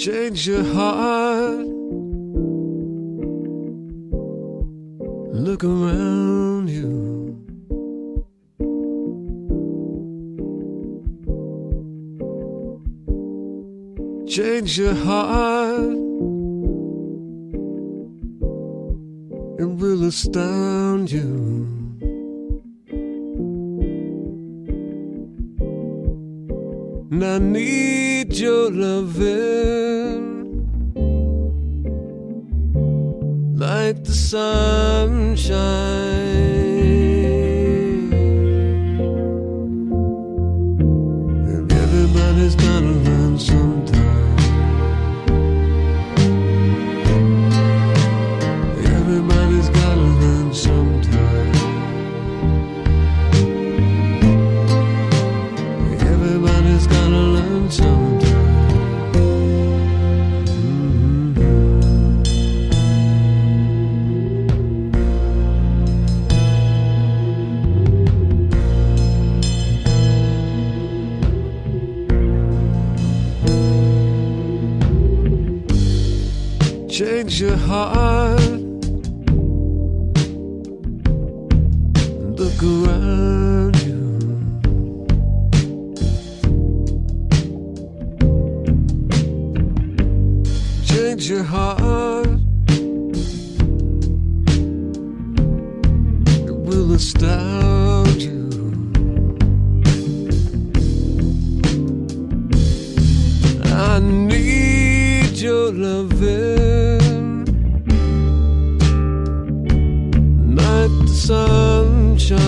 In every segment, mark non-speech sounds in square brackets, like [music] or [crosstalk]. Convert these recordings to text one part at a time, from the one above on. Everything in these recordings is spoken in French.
change your heart. Look around you. Change your heart. It will astound I need your loving, like the sunshine.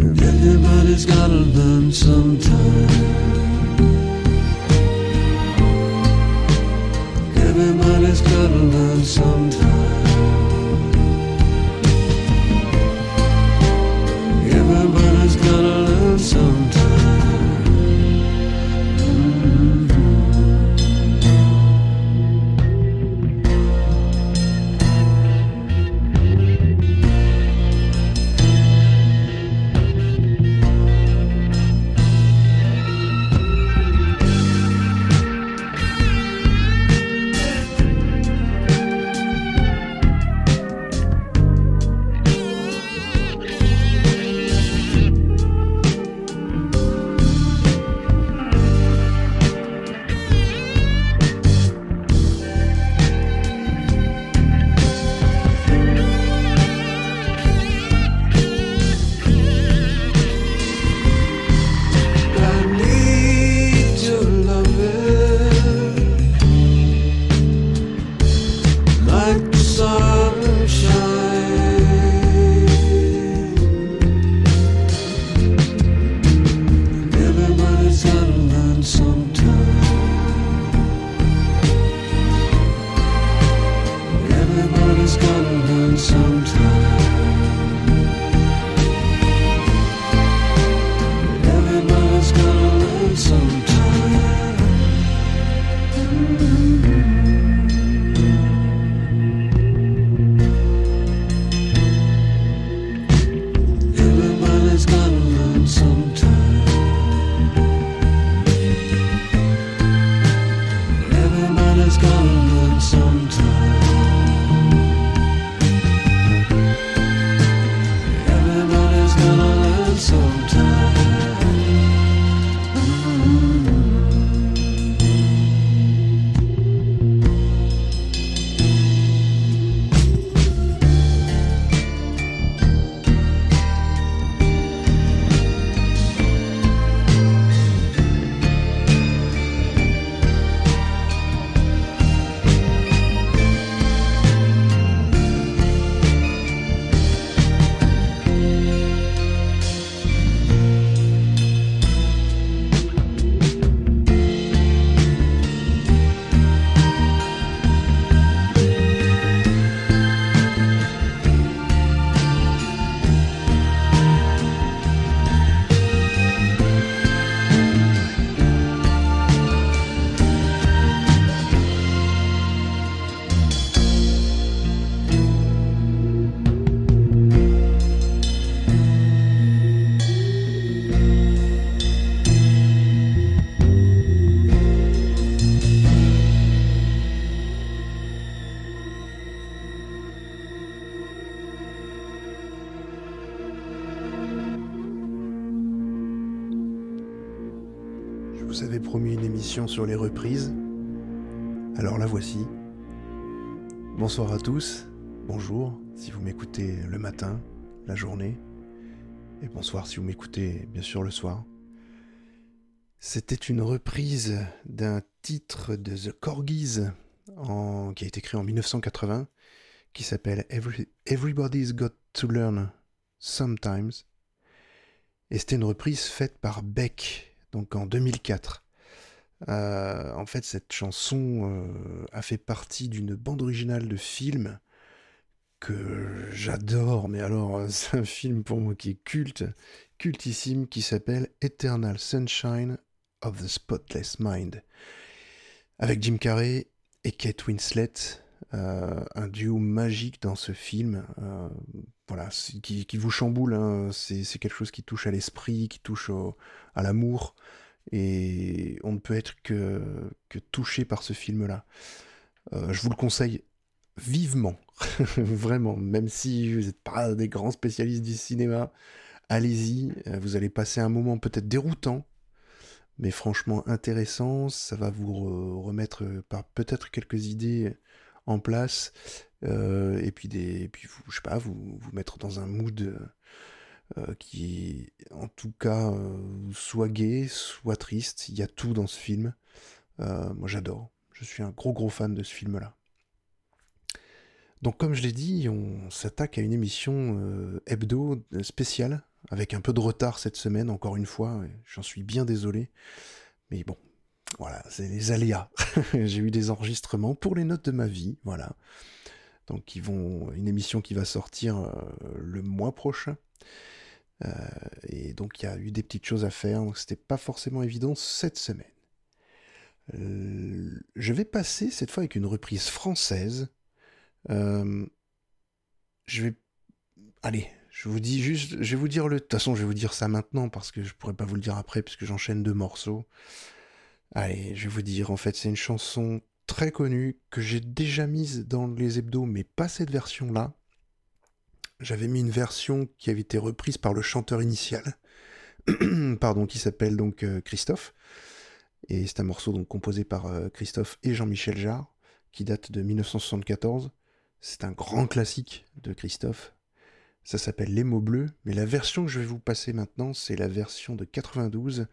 Everybody's gotta learn sometime. Sur les reprises. Alors la voici. Bonsoir à tous, bonjour si vous m'écoutez le matin, la journée, et bonsoir si vous m'écoutez bien sûr le soir. C'était une reprise d'un titre de The Corgis qui a été créé en 1980 qui s'appelle Everybody's Got to Learn Sometimes. Et c'était une reprise faite par Beck, donc en 2004. Euh, en fait, cette chanson euh, a fait partie d'une bande originale de film que j'adore, mais alors [laughs] c'est un film pour moi qui est culte, cultissime, qui s'appelle Eternal Sunshine of the Spotless Mind, avec Jim Carrey et Kate Winslet, euh, un duo magique dans ce film, voilà, qui, vous chamboule, hein. c'est quelque chose qui touche à l'esprit, qui touche à l'amour, et on ne peut être que, touché par ce film-là. Euh, je vous le conseille vivement, [laughs] vraiment, même si vous n'êtes pas des grands spécialistes du cinéma, allez-y, euh, vous allez passer un moment peut-être déroutant, mais franchement intéressant, ça va vous remettre par peut-être quelques idées en place, euh, et puis, des, vous, je sais pas, vous, vous mettre dans un mood euh, qui en tout cas euh, soit gay, soit triste. Il y a tout dans ce film. Euh, moi j'adore. Je suis un gros gros fan de ce film-là. Donc comme je l'ai dit, on s'attaque à une émission hebdo spéciale, avec un peu de retard cette semaine, encore une fois, j'en suis bien désolé. Mais bon, voilà, c'est les aléas. [laughs] J'ai eu des enregistrements pour les notes de ma vie, voilà. Donc ils vont une émission qui va sortir le mois prochain. Euh, et donc il y a eu des petites choses à faire, donc c'était pas forcément évident cette semaine. Euh, je vais passer cette fois avec une reprise française. Euh, je vais. Allez, je vous dis juste. Je vais vous dire le. De toute façon, je vais vous dire ça maintenant parce que je pourrais pas vous le dire après puisque j'enchaîne deux morceaux. Allez, je vais vous dire. En fait, c'est une chanson très connue que j'ai déjà mise dans les hebdos, mais pas cette version-là j'avais mis une version qui avait été reprise par le chanteur initial, [clears throat] pardon, qui s'appelle donc euh, Christophe. Et c'est un morceau donc composé par euh, Christophe et Jean-Michel Jarre, qui date de 1974. C'est un grand classique de Christophe. Ça s'appelle Les mots bleus, mais la version que je vais vous passer maintenant, c'est la version de 92,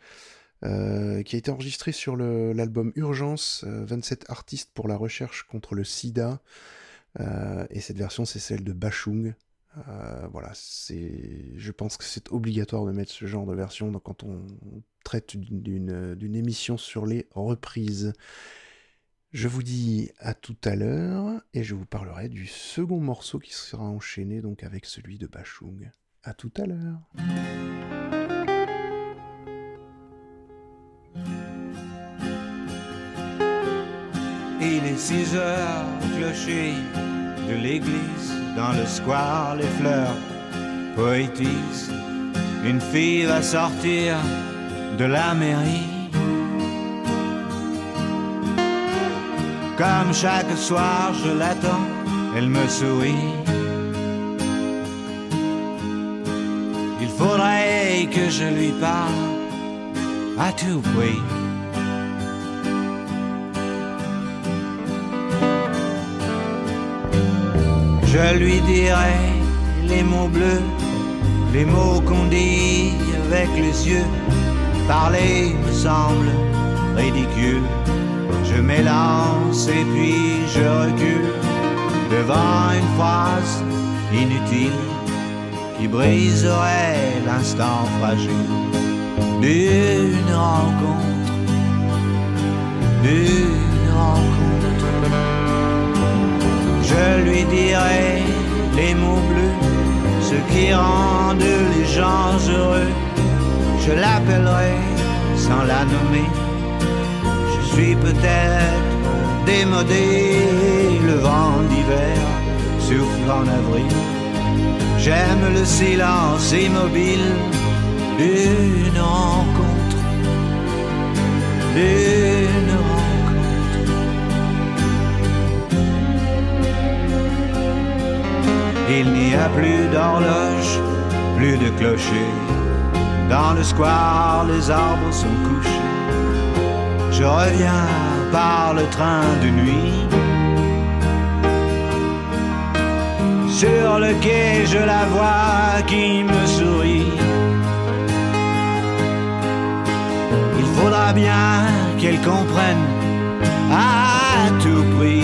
euh, qui a été enregistrée sur l'album Urgence, 27 artistes pour la recherche contre le sida. et cette version, c'est celle de Bachung, euh, voilà, c'est, je pense que c'est obligatoire de mettre ce genre de version quand on traite d'une émission sur les reprises. Je vous dis à tout à l'heure et je vous parlerai du second morceau qui sera enchaîné donc avec celui de Bachung. À tout à l'heure. Il est 6 heures, clocher de l'église dans le square, les fleurs poétisent. Une fille va sortir de la mairie. Comme chaque soir, je l'attends, elle me sourit. Il faudrait que je lui parle à tout prix. Je lui dirai les mots bleus, les mots qu'on dit avec les yeux. Parler me semble ridicule. Je m'élance et puis je recule devant une phrase inutile qui briserait l'instant fragile d'une rencontre, d'une rencontre je lui dirai les mots bleus, ce qui rendent les gens heureux. Je l'appellerai sans la nommer. Je suis peut-être démodé, le vent d'hiver souffle en avril. J'aime le silence immobile d'une rencontre, d'une Il n'y a plus d'horloge, plus de clocher. Dans le square, les arbres sont couchés. je reviens par le train de nuit. Sur le quai, je la vois qui me sourit. Il faudra bien qu'elle comprenne à tout prix.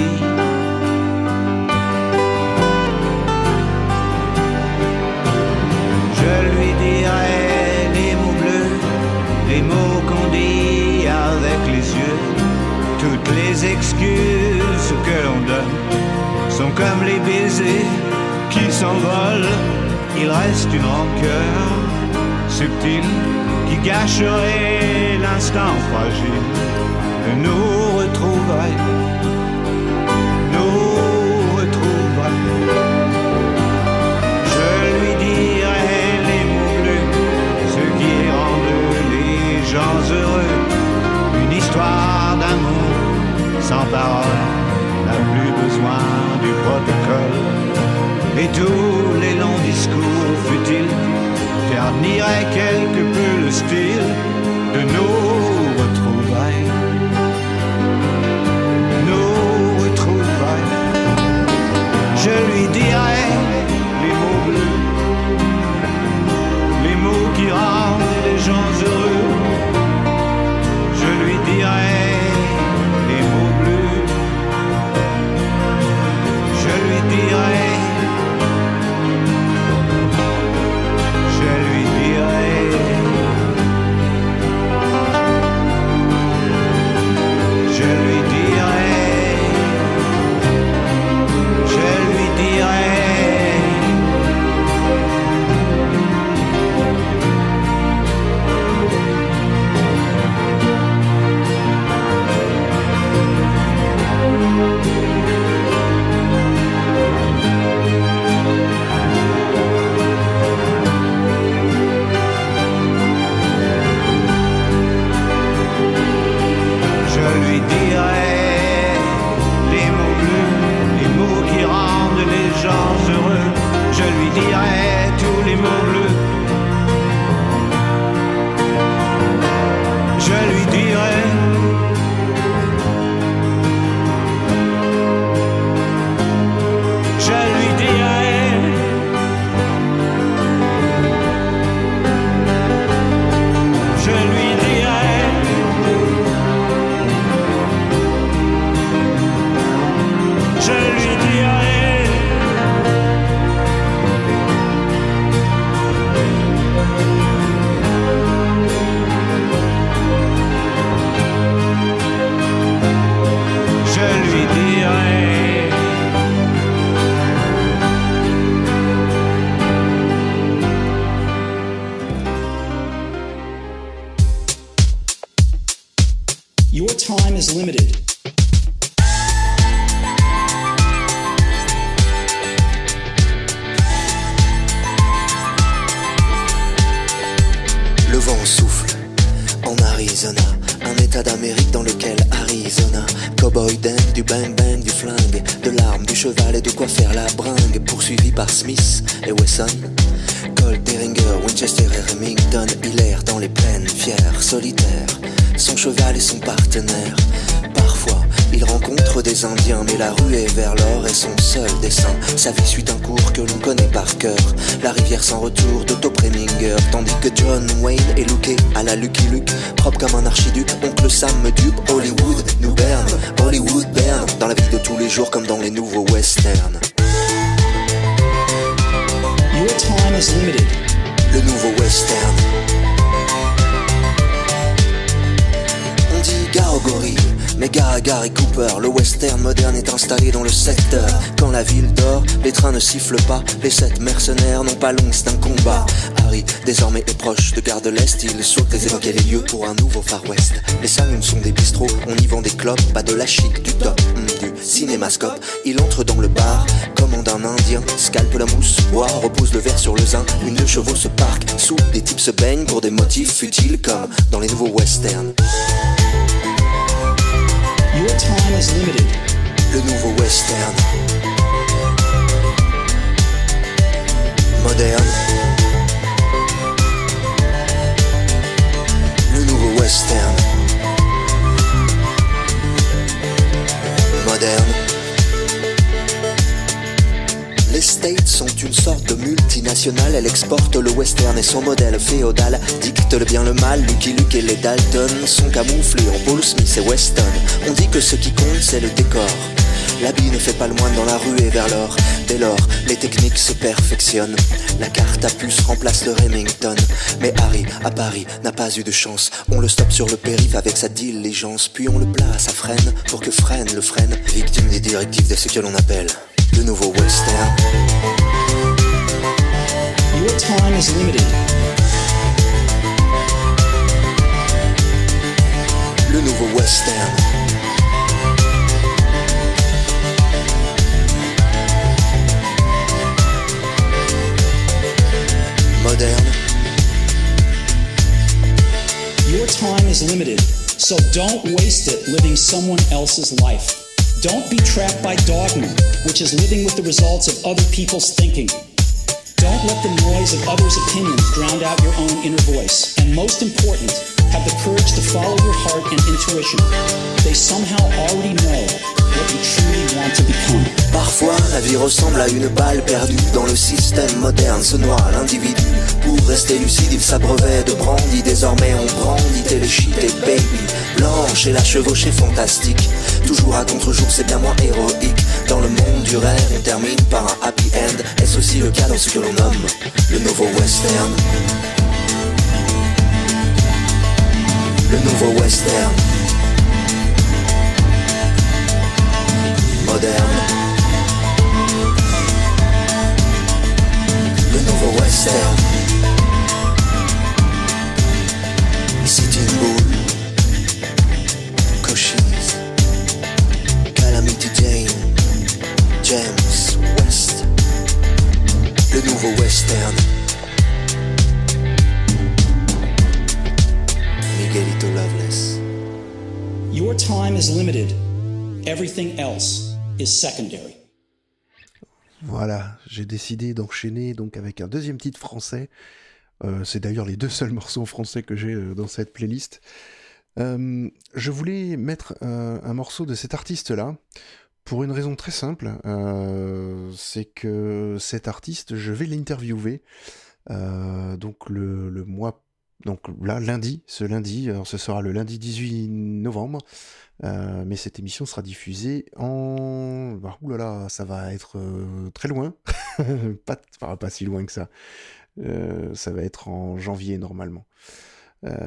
Excuses que l'on donne sont comme les baisers qui s'envolent. Il reste une rancœur subtile qui gâcherait l'instant fragile de nous retrouver. Nous retrouver. Je lui dirai les mots bleus, ce qui rendent les gens heureux. Sans parole n'a plus besoin du protocole. Et tous les longs discours futiles terniraient quelque peu le style de nos retrouvailles. Nos retrouvailles. Je lui dirai Arizona, un état d'Amérique dans lequel Arizona, cowboy dingue, du bang bang, du flingue, de l'arme, du cheval et de quoi faire la bringue, poursuivi par Smith et Wesson. Colt, Derringer, Winchester et Remington, il erre dans les plaines, fier, solitaire, son cheval et son partenaire. Parfois, il rencontre des Indiens, mais la rue est vers l'or et son seul dessin. Sa vie suit un cours que l'on connaît par cœur. La rivière sans retour d'Otto Preminger, tandis que John Wayne est looké à la Lucky Luke, propre comme un archiduc. Oncle Sam me dupe, Hollywood nous berne, Hollywood berne, dans la vie de tous les jours comme dans les nouveaux westerns. Your time is limited. le nouveau western. On dit gare mais gare à Gary Cooper. Le western moderne est installé dans le secteur. Quand la ville dort, les trains ne sifflent pas. Les sept mercenaires n'ont pas l'once d'un combat. Harry, désormais est proche de Gare de l'Est. Il souhaite les évoquer les lieux pour un nouveau Far West. Les saloons sont des bistrots, on y vend des clopes, pas de la chic, du top, hum, du cinémascope. Il entre dans le bar, commande un indien, scalpe la mousse, boit, repose le verre sur le zin. Une deux chevaux se parque, sous des types se baignent pour des motifs futiles comme dans les nouveaux westerns. Le nouveau western. Moderne. Le nouveau western. Moderne sorte de multinationale, elle exporte le western et son modèle féodal dicte le bien le mal. Lucky Luke et les Dalton sont camouflés en Paul Smith et Weston. On dit que ce qui compte c'est le décor. L'habit ne fait pas le moine dans la rue et vers l'or. Dès lors, les techniques se perfectionnent. La carte à puce remplace le Remington. Mais Harry, à Paris, n'a pas eu de chance. On le stoppe sur le périph' avec sa diligence. Puis on le place à freine pour que freine le freine. Victime des directives de ce que l'on appelle le nouveau western. Your time is limited. Le nouveau western. Moderne. Your time is limited, so don't waste it living someone else's life. Don't be trapped by dogma, which is living with the results of other people's thinking. Don't let the noise of others' opinions drown out your own inner voice. And most important, have the courage to follow your heart and intuition. They somehow already know Parfois, la vie ressemble à une balle perdue dans le système moderne. Se noie l'individu. Pour rester lucide, il s'abreuvait de brandy. Désormais, on brandit téléchit et baby. Blanche et la chevauchée fantastique. Toujours à contre-jour, c'est bien moins héroïque. Dans le monde du rêve, on termine par un happy end. Est-ce aussi le cas dans ce que l'on nomme le nouveau western? Le nouveau western. Moderne. Le nouveau western. C'est une boule. Cochise. Calamity Jane. James West. Le nouveau western. Miguelito Loveless. Your time is limited. Everything else secondary. Voilà, j'ai décidé d'enchaîner donc avec un deuxième titre français. Euh, c'est d'ailleurs les deux seuls [laughs] morceaux français que j'ai euh, dans cette playlist. Euh, je voulais mettre un morceau de cet artiste-là pour une raison très simple. C'est que cet artiste, je vais l'interviewer donc le, mois. Donc là, lundi, ce lundi, ce sera le lundi 18 novembre, euh, mais cette émission sera diffusée en... Bah, oulala, ça va être euh, très loin, [laughs] pas, enfin, pas si loin que ça. Euh, ça va être en janvier normalement.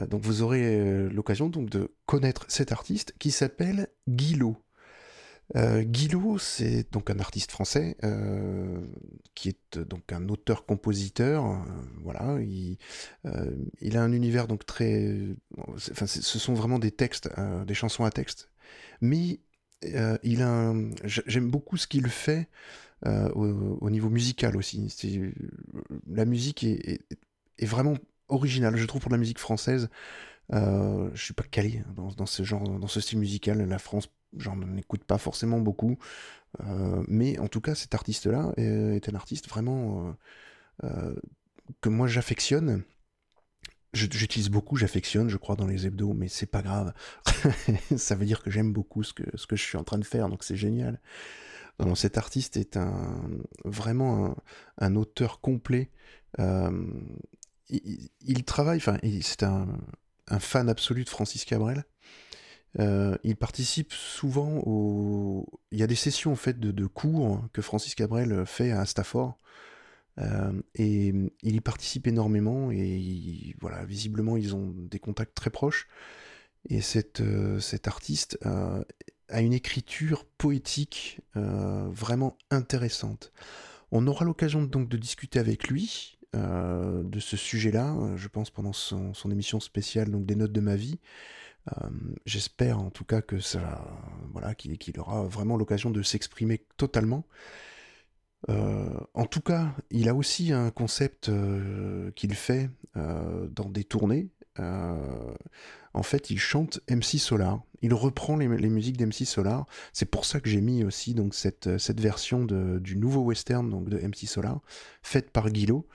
Donc vous aurez l'occasion donc de connaître cet artiste qui s'appelle Guillot. Euh, Guillot, c'est donc un artiste français euh, qui est euh, donc un auteur-compositeur. euh, voilà, il, a un univers donc très, enfin, ce sont vraiment des textes, des chansons à texte. Mais il a, j'aime beaucoup ce qu'il fait au, au niveau musical aussi. La musique est vraiment originale, je trouve, pour la musique française. Euh, je suis pas calé dans, ce genre, dans ce style musical. La France, j'en écoute pas forcément beaucoup, Euh, mais en tout cas, cet artiste-là est, un artiste vraiment euh, euh, que moi j'affectionne. J'utilise beaucoup, j'affectionne, je crois, dans les hebdos, mais c'est pas grave. [laughs] Ça veut dire que j'aime beaucoup ce que, je suis en train de faire, donc c'est génial. Non, cet artiste est un, vraiment un, auteur complet. Il, il- il travaille, enfin, c'est un, un fan absolu de Francis Cabrel. Euh, il participe souvent au. Il y a des sessions en de, cours que Francis Cabrel fait à Stafford. Euh, et il y participe énormément et il- voilà, visiblement ils ont des contacts très proches. Et cet, euh, cet artiste a une écriture poétique vraiment intéressante. On aura l'occasion donc de discuter avec lui euh, de ce sujet-là, euh, je pense pendant son, émission spéciale donc des notes de ma vie. Euh, J'espère en tout cas que ça, voilà, qu'il aura vraiment l'occasion de s'exprimer totalement. En tout cas, il a aussi un concept qu'il fait dans des tournées. En fait, il chante MC Solar. Il reprend les, musiques d'MC Solar. C'est pour ça que j'ai mis aussi donc cette, version du nouveau western donc de MC Solar, faite par Guillot.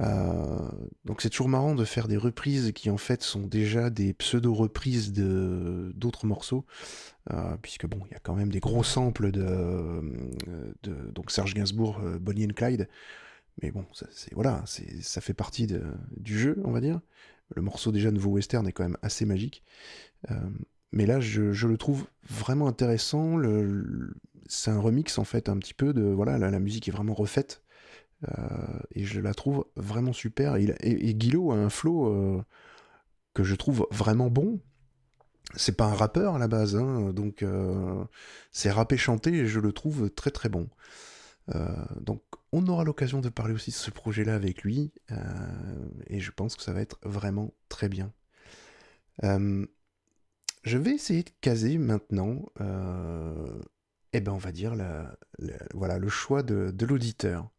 Euh, donc c'est toujours marrant de faire des reprises qui en fait sont déjà des pseudo-reprises de d'autres morceaux, euh, puisque bon, il y a quand même des gros samples de, euh, donc Serge Gainsbourg, Bonnie and Clyde, mais bon, ça, c'est voilà, ça fait partie du jeu, on va dire. Le morceau déjà nouveau western est quand même assez magique. Mais là, je, je, le trouve vraiment intéressant. Le, c'est un remix en fait un petit peu de voilà, la, musique est vraiment refaite et je la trouve vraiment super. Et, Guillot a un flow euh, que je trouve vraiment bon. C'est pas un rappeur à la base, hein, donc euh, c'est rappé chanté et je le trouve très très bon. Euh, donc on aura l'occasion de parler aussi de ce projet-là avec lui, euh, et je pense que ça va être vraiment très bien. Euh, je vais essayer de caser maintenant, eh ben on va dire la, voilà le choix de l'auditeur.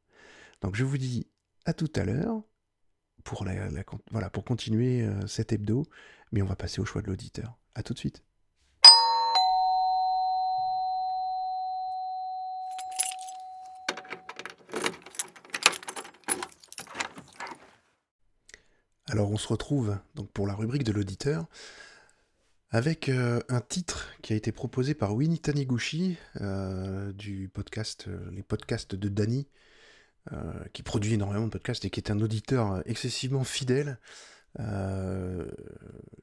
Donc je vous dis à tout à l'heure pour continuer cet hebdo, mais on va passer au choix de l'auditeur. À tout de suite. Alors on se retrouve donc pour la rubrique de l'auditeur avec euh, un titre qui a été proposé par Winnie Taniguchi euh, du podcast euh, les podcasts de Dany euh, qui produit énormément de podcasts et qui est un auditeur excessivement fidèle. Euh,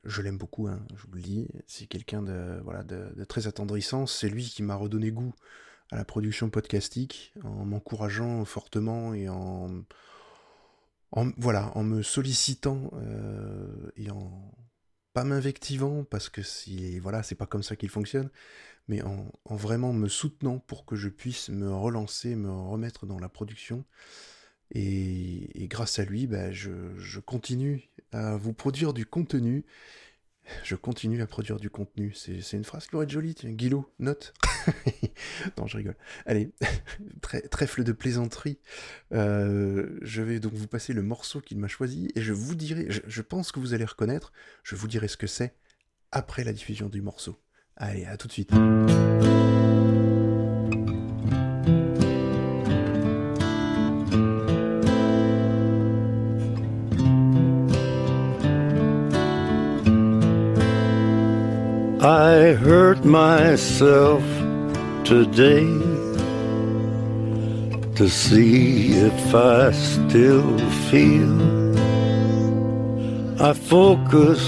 je l'aime beaucoup, hein, je vous le dis. C'est quelqu'un de, très attendrissant. C'est lui qui m'a redonné goût à la production podcastique en m'encourageant fortement et en, en, voilà, en me sollicitant euh, et en pas m'invectivant parce que si voilà, c'est pas comme ça qu'il fonctionne, mais en, en, vraiment me soutenant pour que je puisse me relancer, me remettre dans la production. Et, grâce à lui, bah, je, continue à vous produire du contenu. Je continue à produire du contenu. C'est une phrase qui être jolie, tiens. Guilot, note. [laughs] non, je rigole. Allez, [laughs] trèfle de plaisanterie. Euh, je vais donc vous passer le morceau qu'il m'a choisi et je vous dirai, je, pense que vous allez reconnaître, je vous dirai ce que c'est après la diffusion du morceau. Allez, à tout de suite. I hurt myself today to see if I still feel. I focus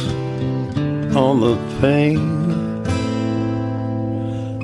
on the pain,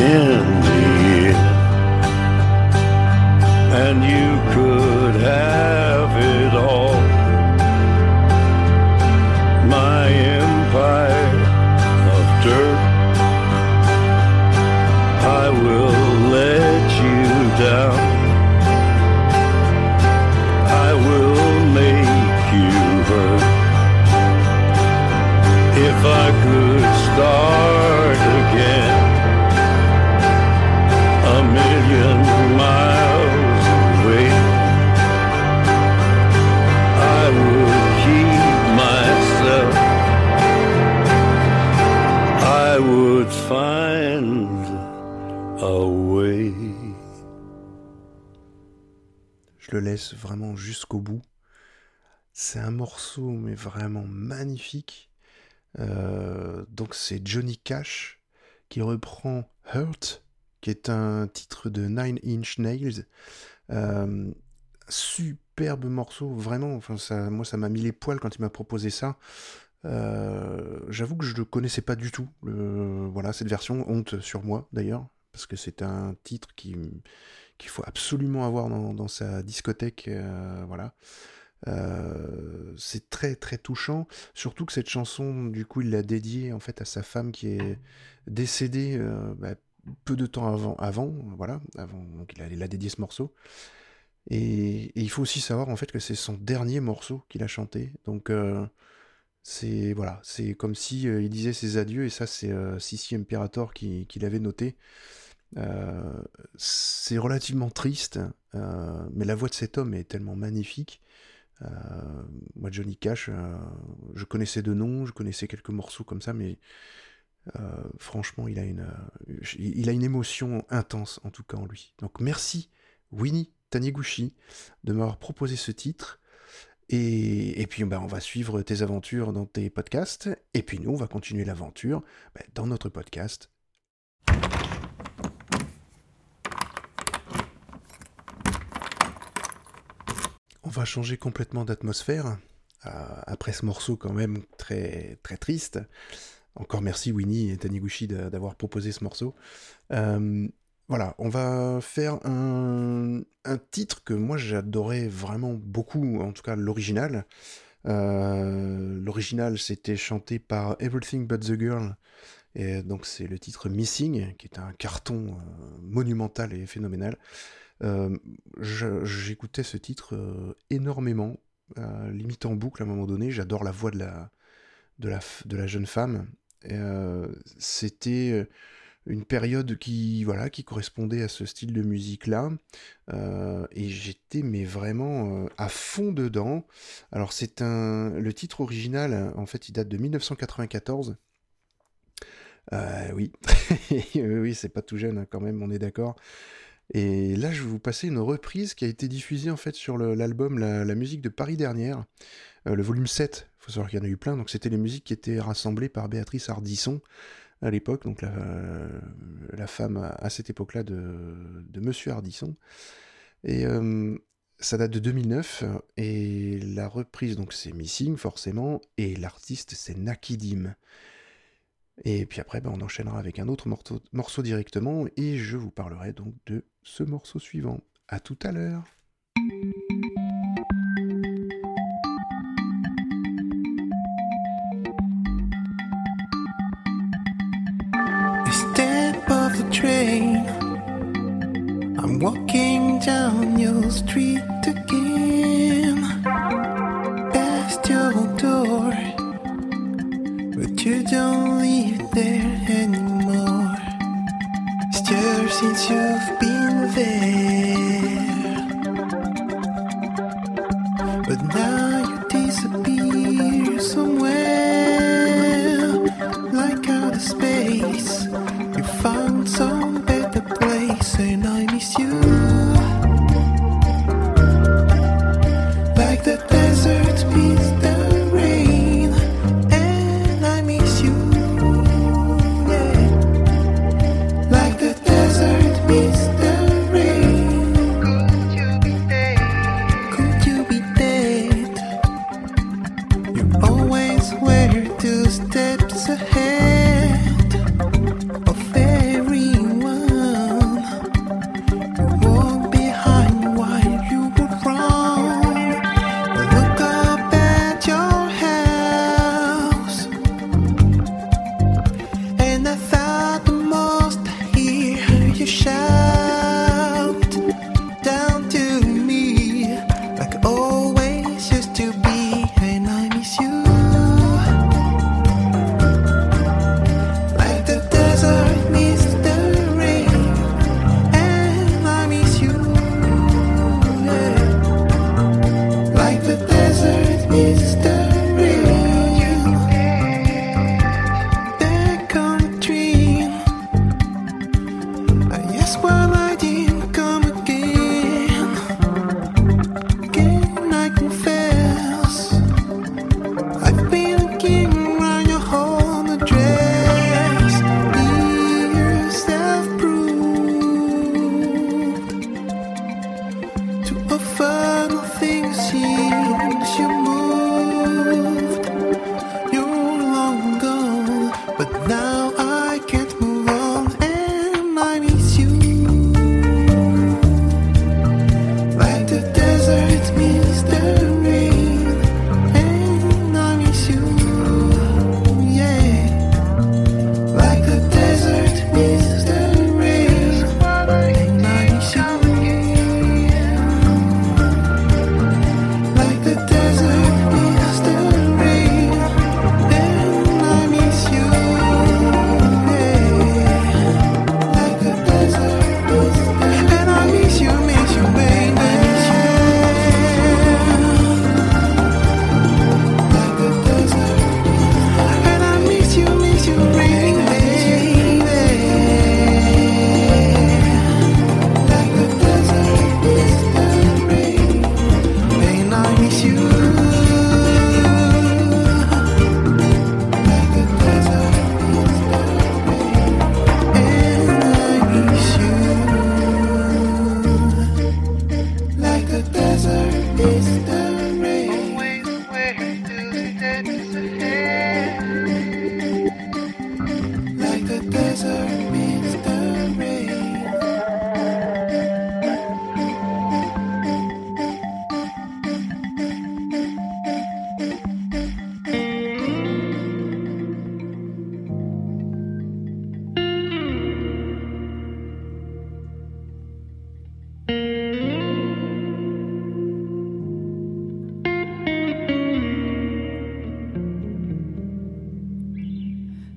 in the. And you could have laisse vraiment jusqu'au bout. C'est un morceau, mais vraiment magnifique. Euh, donc c'est Johnny Cash qui reprend Hurt, qui est un titre de Nine Inch Nails. Euh, superbe morceau, vraiment. Enfin, ça, moi, ça m'a mis les poils quand il m'a proposé ça. Euh, J'avoue que je ne connaissais pas du tout. voilà, cette version, honte sur moi d'ailleurs, parce que c'est un titre qui qu'il faut absolument avoir dans, sa discothèque. euh, voilà. Euh, c'est très très touchant, surtout que cette chanson, du coup, il l'a dédiée en fait à sa femme qui est décédée euh, bah, peu de temps avant, voilà, avant, donc il a, dédié ce morceau. Et, il faut aussi savoir en fait que c'est son dernier morceau qu'il a chanté, donc c'est voilà, c'est comme si il disait ses adieux, et ça c'est Sissi Imperator qui, qui l'avait noté. Euh, c'est relativement triste, euh, mais la voix de cet homme est tellement magnifique. Euh, moi, Johnny Cash, je connaissais de nom, je connaissais quelques morceaux comme ça, mais franchement, il a, une, il a une émotion intense, en tout cas en lui. Donc merci, Winnie Taniguchi, de m'avoir proposé ce titre. Et, et puis, ben, on va suivre tes aventures dans tes podcasts. Et puis, nous, on va continuer l'aventure ben, dans notre podcast. On va changer complètement d'atmosphère. euh, après ce morceau quand même très, très triste. Encore merci Winnie et Taniguchi d'a- d'avoir proposé ce morceau. Euh, voilà, on va faire un, un titre que moi j'adorais vraiment beaucoup, en tout cas l'original. Euh, l'original c'était chanté par Everything But the Girl, et donc c'est le titre Missing, qui est un carton monumental et phénoménal. Euh, J'écoutais ce titre euh, énormément, euh, limite en boucle à un moment donné. J'adore la voix de la, jeune femme. C'était une période qui, correspondait à ce style de musique-là. Euh, et j'étais mais vraiment à fond dedans. Alors c'est. Le titre original, en fait, il date de 1994. Euh, oui, [laughs] oui, oui, c'est pas tout jeune hein, quand même, on est d'accord. Et là, je vais vous passer une reprise qui a été diffusée en fait sur l'album la, musique de Paris dernière, euh, le volume 7. Il faut savoir qu'il y en a eu plein. Donc, c'était les musiques qui étaient rassemblées par Béatrice Ardisson à l'époque, donc la, la femme à, cette époque-là de, de Monsieur Ardisson. Et euh, ça date de 2009. Et la reprise, donc c'est Missing forcément, et l'artiste c'est Nakidim. Et puis après, ben, on enchaînera avec un autre morceau directement, et je vous parlerai donc de ce morceau suivant. À tout à l'heure. train. I'm walking down your street again. Past your door. But you don't live there anymore. Stir since you've nothing.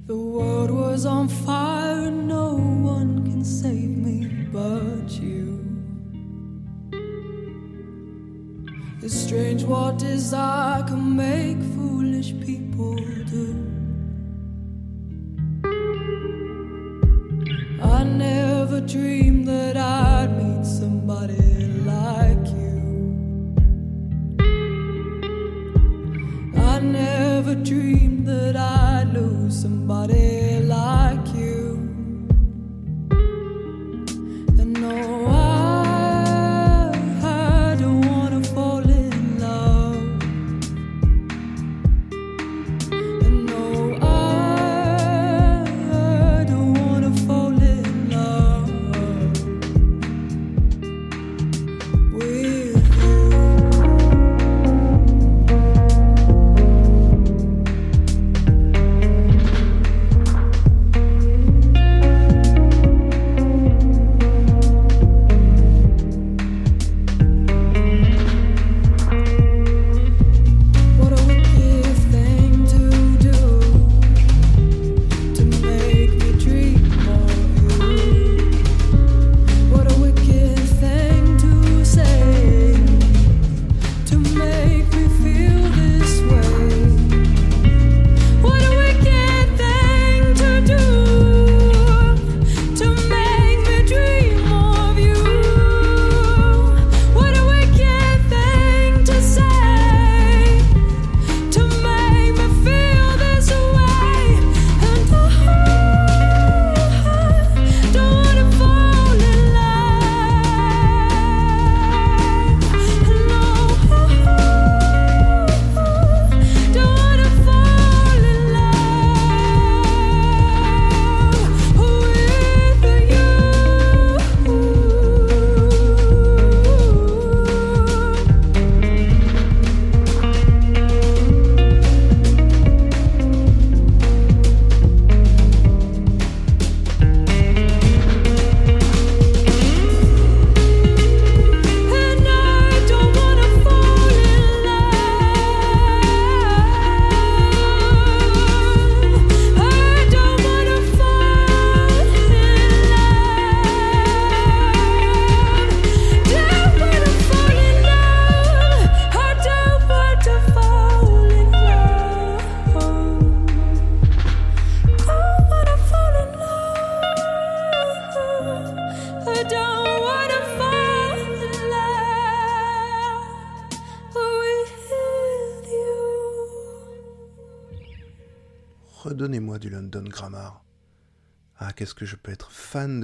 The world was on fire, no one can save me but you. It's strange what desire can make foolish people do. I never dreamed.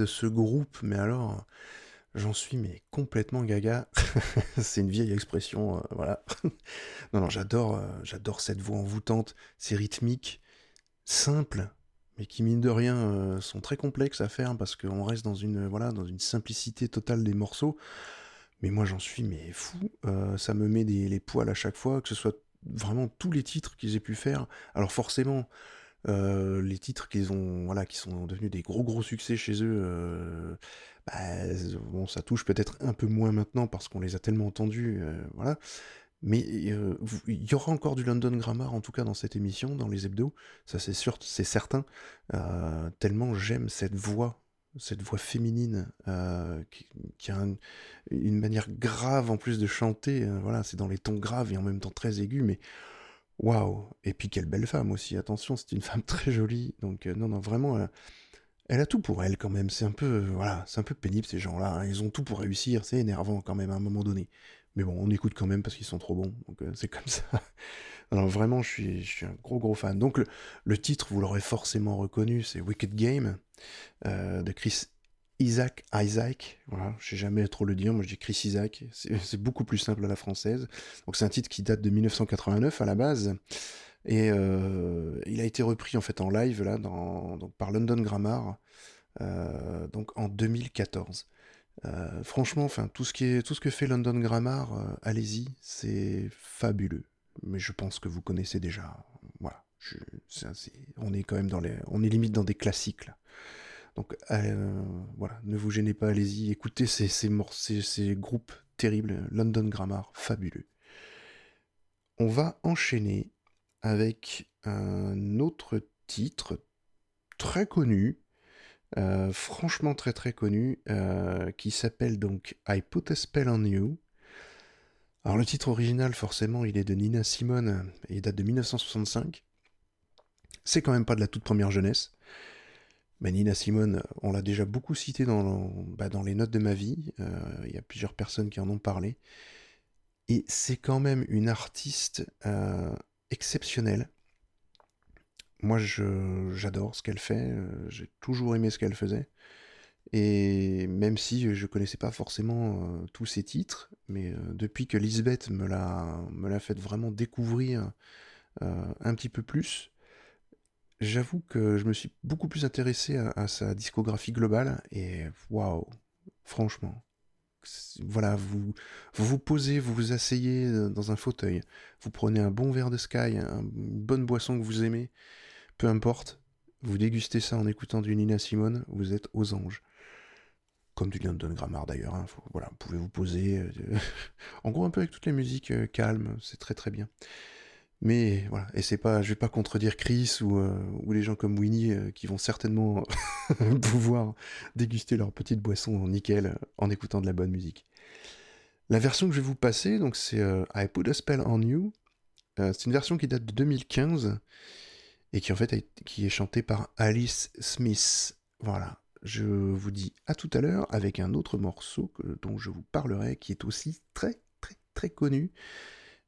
De ce groupe, mais alors, j'en suis mais complètement gaga. [laughs] c'est une vieille expression, euh, voilà. [laughs] non, non, j'adore, euh, j'adore cette voix envoûtante, c'est rythmique, simple, mais qui mine de rien euh, sont très complexes à faire parce qu'on reste dans une, voilà, dans une simplicité totale des morceaux. Mais moi, j'en suis mais fou. Ça me met des, les poils à chaque fois, que ce soit vraiment tous les titres qu'ils aient pu faire. Alors forcément, euh, les titres qu'ils ont, voilà, qui sont devenus des gros gros succès chez eux, euh, bah, bon, ça touche peut-être un peu moins maintenant parce qu'on les a tellement entendus, euh, voilà. Mais il y aura encore du London Grammar, en tout cas dans cette émission, dans les hebdos, ça c'est sûr, c'est certain. Tellement j'aime cette voix, cette voix féminine qui, a un- une manière grave en plus de chanter. voilà, c'est dans les tons graves et en même temps très aigus, mais waouh! Et puis quelle belle femme aussi, attention, c'est une femme [laughs] très jolie. Donc euh, non, non, vraiment, euh, elle a tout pour elle quand même. C'est un peu, euh, voilà, c'est un peu pénible ces gens-là. hein. Ils ont tout pour réussir. C'est énervant quand même à un moment donné. Mais bon, on écoute quand même parce qu'ils sont trop bons. Donc [laughs] c'est comme ça. Alors vraiment, je suis, je suis un gros gros fan. Donc le, le titre, vous l'aurez forcément reconnu, c'est Wicked Game de Chris Isaac Isaac. Voilà, je sais jamais trop le dire. Moi, je dis Chris Isaac. C'est [laughs] beaucoup plus simple à la française. Donc c'est un titre qui date de 1989 à la base. Et euh, il a été repris en fait en live là par London Grammar euh, donc en 2014. Euh, franchement, enfin tout ce qui est tout ce que fait London Grammar, allez-y, c'est fabuleux. Mais je pense que vous connaissez déjà. Voilà, je- on est quand même dans les, on est limite dans des classiques là. Donc euh, voilà, ne vous gênez pas, allez-y, écoutez ces groupes terribles, London Grammar, fabuleux. On va enchaîner avec un autre titre très connu, euh, franchement très très connu, euh, qui s'appelle donc I Put a Spell on You. Alors le titre original, forcément, il est de Nina Simone et il date de 1965. C'est quand même pas de la toute première jeunesse. Mais Nina Simone, on l'a déjà beaucoup cité dans, bah, les notes de ma vie. Euh, Il y a plusieurs personnes qui en ont parlé. Et c'est quand même une artiste euh, exceptionnelle. Moi, j'adore ce qu'elle fait. euh, J'ai toujours aimé ce qu'elle faisait. Et même si je connaissais pas forcément euh, tous ses titres, mais euh, depuis que Lisbeth me l'a, fait vraiment découvrir euh, un petit peu plus, j'avoue que je me suis beaucoup plus intéressé à, sa discographie globale. Et waouh, franchement. Voilà, vous, vous posez, vous vous asseyez euh, dans un fauteuil, vous prenez un bon verre de Sky, un- une bonne boisson que vous aimez, peu importe, vous dégustez ça en écoutant du Nina Simone, vous êtes aux anges. Comme du London Grammar d'ailleurs, hein, voilà, vous pouvez vous poser, euh, [laughs] en gros un peu avec toutes les musiques euh, calmes, c'est très très bien. Mais voilà, et c'est pas, je vais pas contredire Chris ou, euh, les gens comme Winnie euh, qui vont certainement [laughs] pouvoir déguster leur petite boisson nickel en écoutant de la bonne musique. La version que je vais vous passer, donc c'est euh, I Put a Spell on You. C'est une version qui date de 2015 et qui en fait été- qui est chantée par Alice Smith. Voilà. Je vous dis à tout à l'heure avec un autre morceau dont je vous parlerai qui est aussi très très très connu.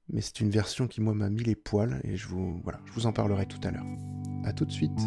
Mais c'est une version qui moi m'a mis les poils et je vous en parlerai tout à l'heure. À tout de suite.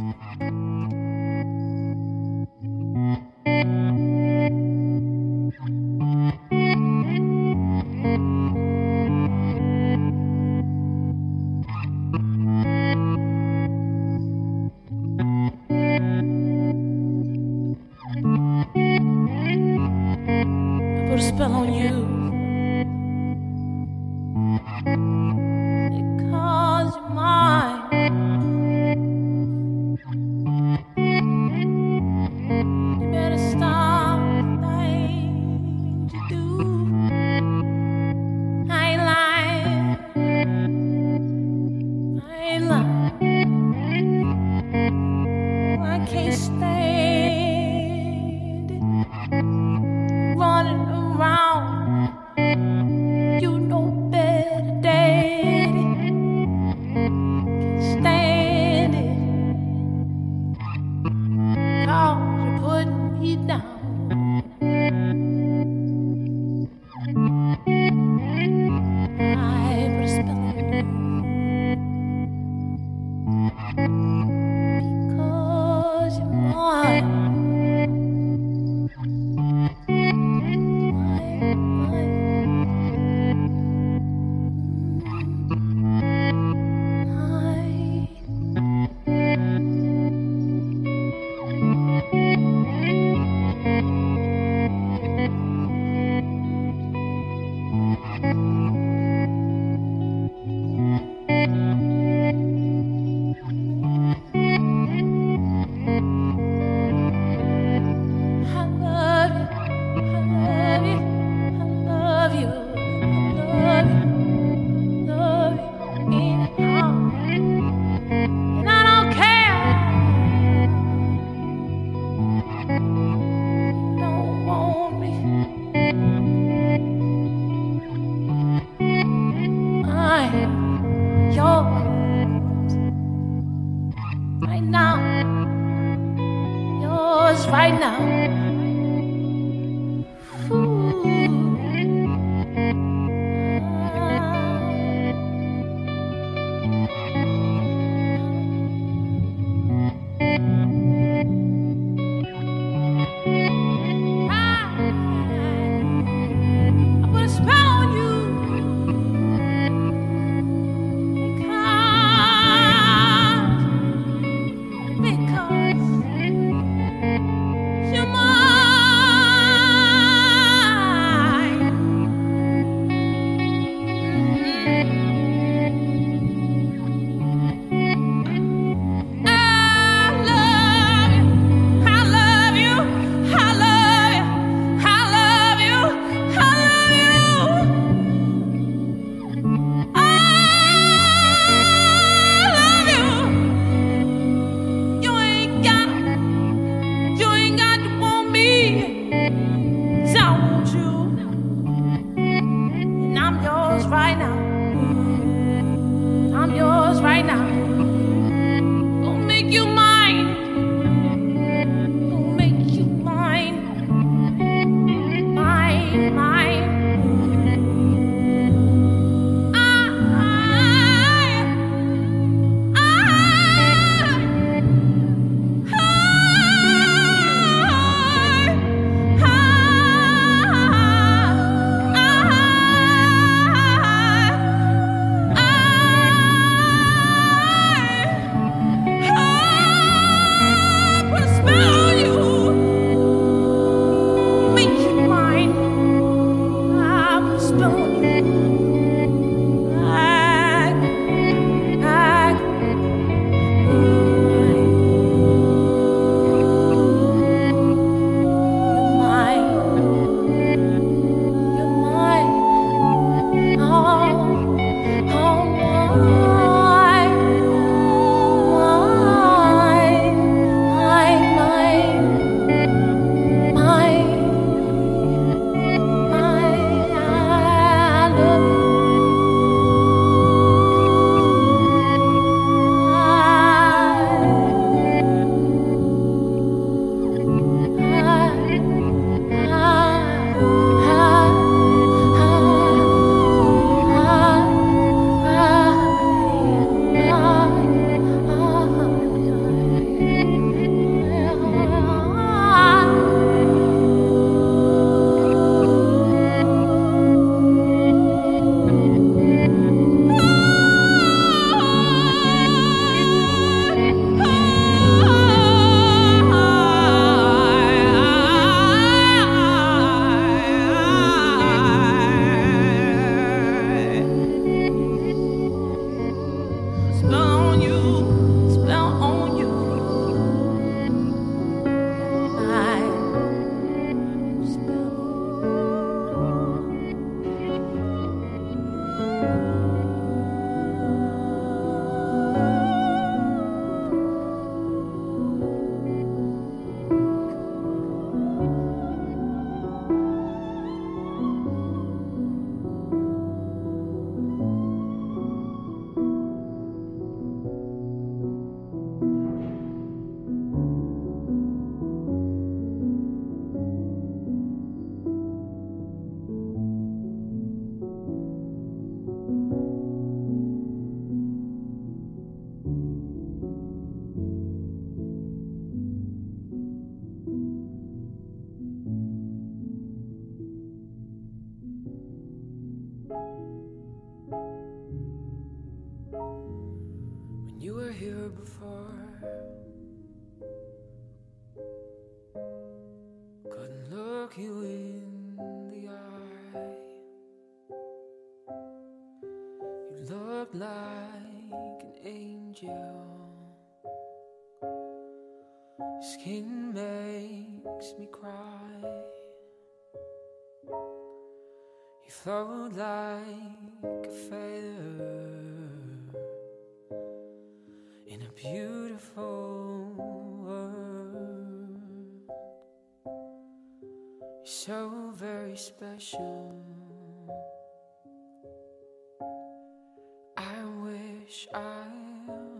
I wish I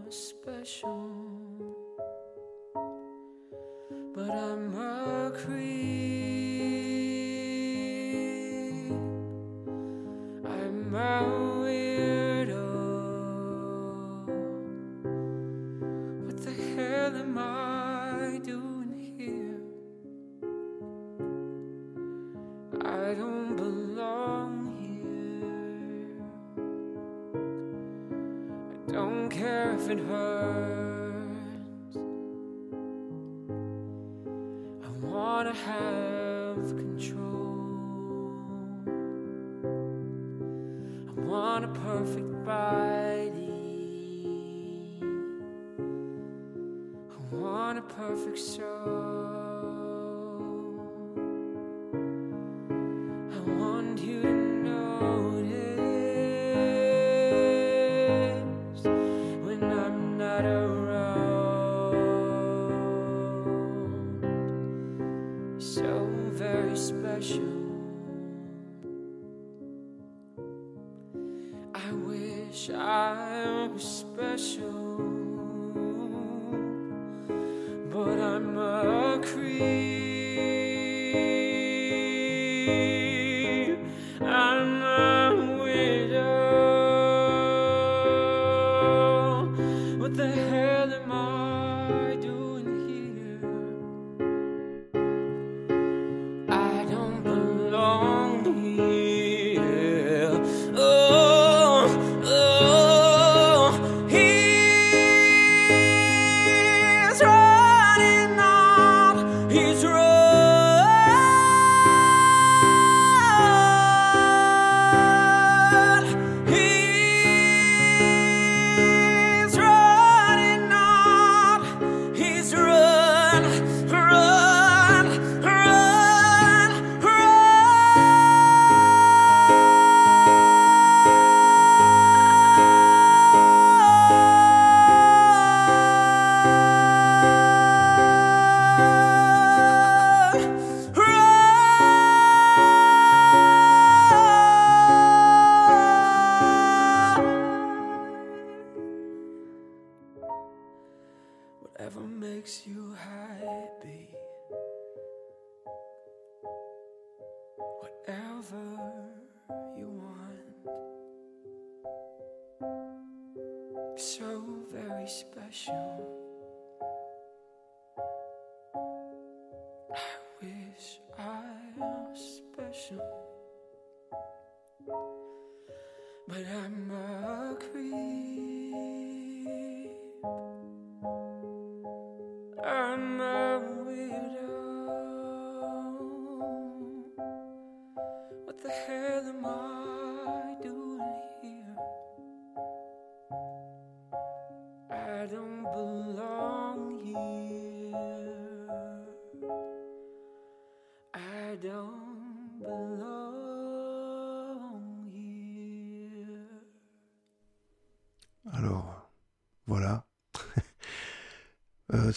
was special, but I'm a creep. If it hurts. I wanna have control. I want a perfect body. I want a perfect soul.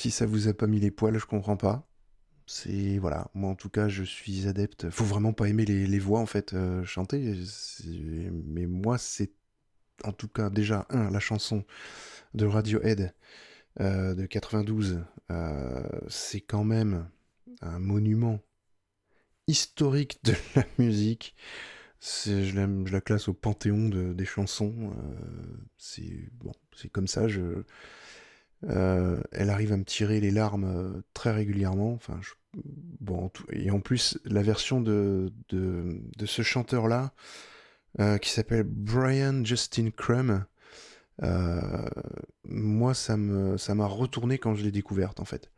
Si ça vous a pas mis les poils, je comprends pas. C'est voilà, moi en tout cas, je suis adepte. Faut vraiment pas aimer les, voix en fait euh, chanter, mais moi c'est en tout cas déjà un la chanson de Radiohead euh, de 92, euh, c'est quand même un monument historique de [laughs] la musique. Je, la classe au panthéon de- des chansons. euh, c'est bon, c'est comme ça. Je, euh, elle arrive à me tirer les larmes euh, très régulièrement. Enfin, bon, et en plus, la version de, de, ce chanteur-là, euh, qui s'appelle Brian Justin Crum, moi, ça ça m'a retourné quand je l'ai découverte, en fait.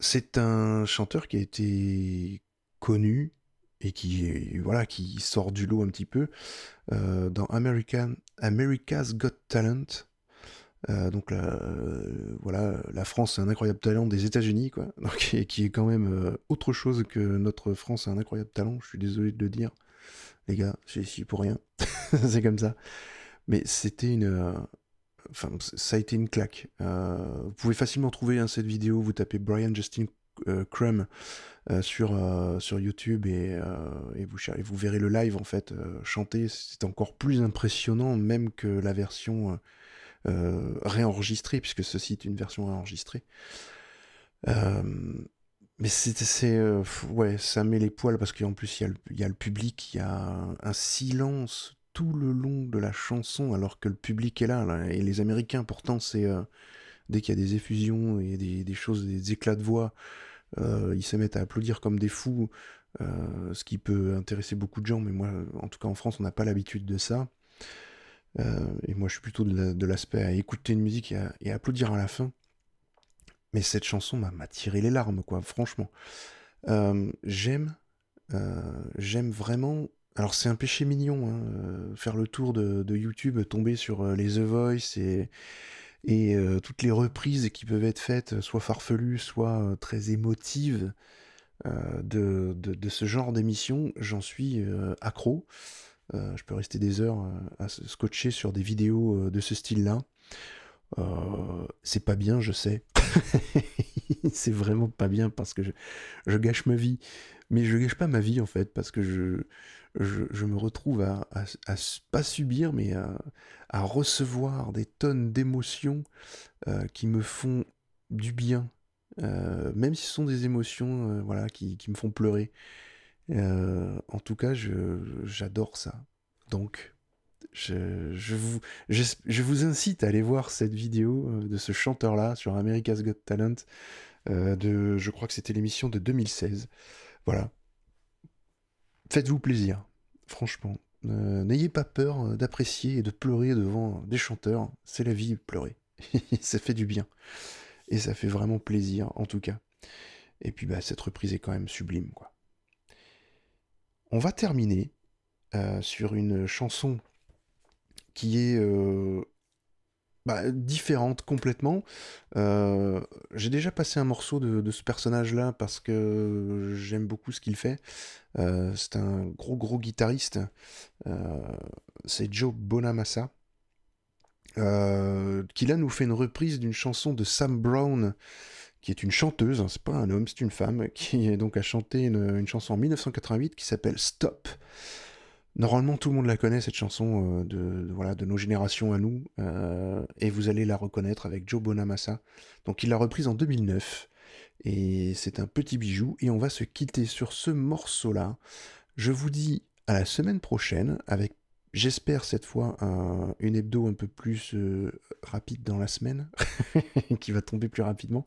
C'est un chanteur qui a été connu et qui, voilà, qui sort du lot un petit peu dans American, America's Got Talent. Euh, donc euh, voilà, la France a un incroyable talent des États-Unis, quoi. [laughs] Et qui est quand même euh, autre chose que notre France a un incroyable talent. Je suis désolé de le dire, les gars, j'ai ici pour rien. [laughs] c'est comme ça. Mais c'était une, enfin, ça a été une claque. Vous pouvez facilement trouver hein, cette vidéo. Vous tapez Brian Justin Crum euh, sur sur YouTube et, et vous et vous verrez le live en fait chanter. C'est encore plus impressionnant même que la version euh, réenregistrée puisque ceci est une version réenregistrée. Euh, mais c'est, euh, ouais, ça met les poils parce qu'en plus il y, a le, public, il y a un, silence tout le long de la chanson alors que le public est là, et les Américains pourtant c'est euh, dès qu'il y a des effusions et des, choses, des éclats de voix, ils se mettent à applaudir comme des fous, ce qui peut intéresser beaucoup de gens, mais moi en tout cas en France on n'a pas l'habitude de ça. Euh, et moi je suis plutôt de, la- de l'aspect à écouter une musique et à, applaudir à la fin. Mais cette chanson m'a tiré les larmes, quoi, franchement. Euh, j'aime, euh, j'aime vraiment. Alors c'est un péché mignon, hein, faire le tour de, YouTube, tomber sur les The Voice et, toutes les reprises qui peuvent être faites, soit farfelues, soit très émotives, de, de, ce genre d'émission. J'en suis accro. Euh, je peux rester des heures euh, à se scotcher sur des vidéos euh, de ce style-là. C'est pas bien, je sais. [laughs] c'est vraiment pas bien parce que je, gâche ma vie. Mais je gâche pas ma vie en fait parce que je, me retrouve à, à, pas subir mais à, recevoir des tonnes d'émotions qui me font du bien. Même si ce sont des émotions voilà, qui me font pleurer. Euh, en tout cas, j'adore ça. Donc, je, vous, incite à aller voir cette vidéo euh, de ce chanteur-là sur America's Got Talent. euh, de, je crois que c'était l'émission de 2016. Voilà. Faites-vous plaisir, franchement. N'ayez pas peur d'apprécier et de pleurer devant des chanteurs. C'est la vie, pleurer. [laughs] ça fait du bien. Et ça fait vraiment plaisir, en tout cas. Et puis, bah, cette reprise est quand même sublime, quoi. On va terminer euh, sur une chanson qui est euh, bah, différente complètement. Euh, J'ai déjà passé un morceau de, de ce personnage-là parce que j'aime beaucoup ce qu'il fait. C'est un gros gros guitariste. C'est Joe Bonamassa. Qui là nous fait une reprise d'une chanson de Sam Brown, qui est une chanteuse, hein, c'est pas un homme, c'est une femme, qui donc a chanté une, chanson en 1988 qui s'appelle Stop. Normalement, tout le monde la connaît, cette chanson euh, de, voilà, de nos générations à nous, euh, et vous allez la reconnaître avec Joe Bonamassa. Donc il l'a reprise en 2009, et c'est un petit bijou, et on va se quitter sur ce morceau-là. Je vous dis à la semaine prochaine, avec, j'espère cette fois, un- une hebdo un peu plus euh, rapide dans la semaine, [laughs] qui va tomber plus rapidement,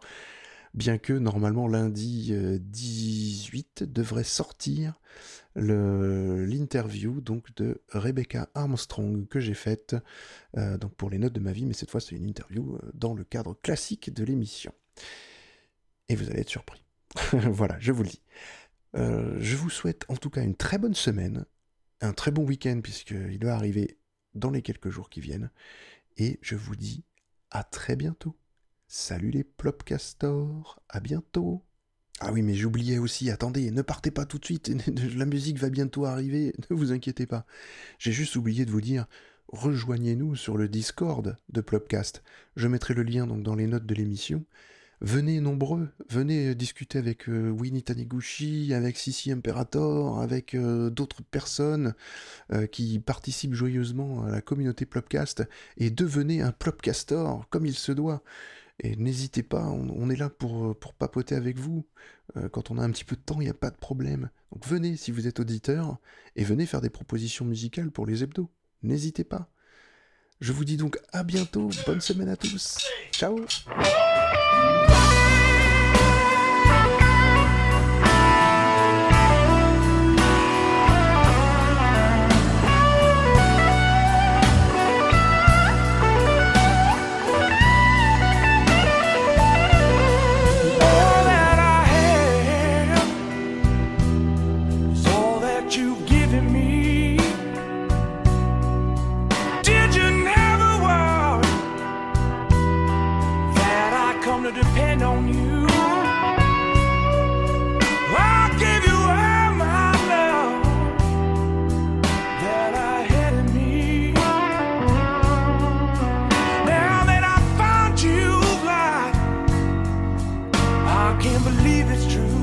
bien que normalement lundi euh, 18 devrait sortir l'interview donc de Rebecca Armstrong que j'ai faite euh, pour les notes de ma vie, mais cette fois c'est une interview euh, dans le cadre classique de l'émission. Et vous allez être surpris. [laughs] voilà, je vous le dis. Euh, je vous souhaite en tout cas une très bonne semaine, un très bon week-end puisqu'il va arriver dans les quelques jours qui viennent, et je vous dis à très bientôt. Salut les plopcastors, à bientôt. Ah oui, mais j'oubliais aussi, attendez, ne partez pas tout de suite, [laughs] la musique va bientôt arriver, [laughs] ne vous inquiétez pas. J'ai juste oublié de vous dire, rejoignez-nous sur le Discord de Plopcast. Je mettrai le lien donc dans les notes de l'émission. Venez nombreux, venez discuter avec euh, Winnie avec Sissi Imperator, avec euh, d'autres personnes euh, qui participent joyeusement à la communauté Plopcast et devenez un Plopcastor comme il se doit. Et n'hésitez pas, on, est là pour, pour papoter avec vous. Euh, quand on a un petit peu de temps, il n'y a pas de problème. Donc venez si vous êtes auditeur et venez faire des propositions musicales pour les hebdos. N'hésitez pas. Je vous dis donc à bientôt, bonne semaine à tous. Ciao can't believe it's true.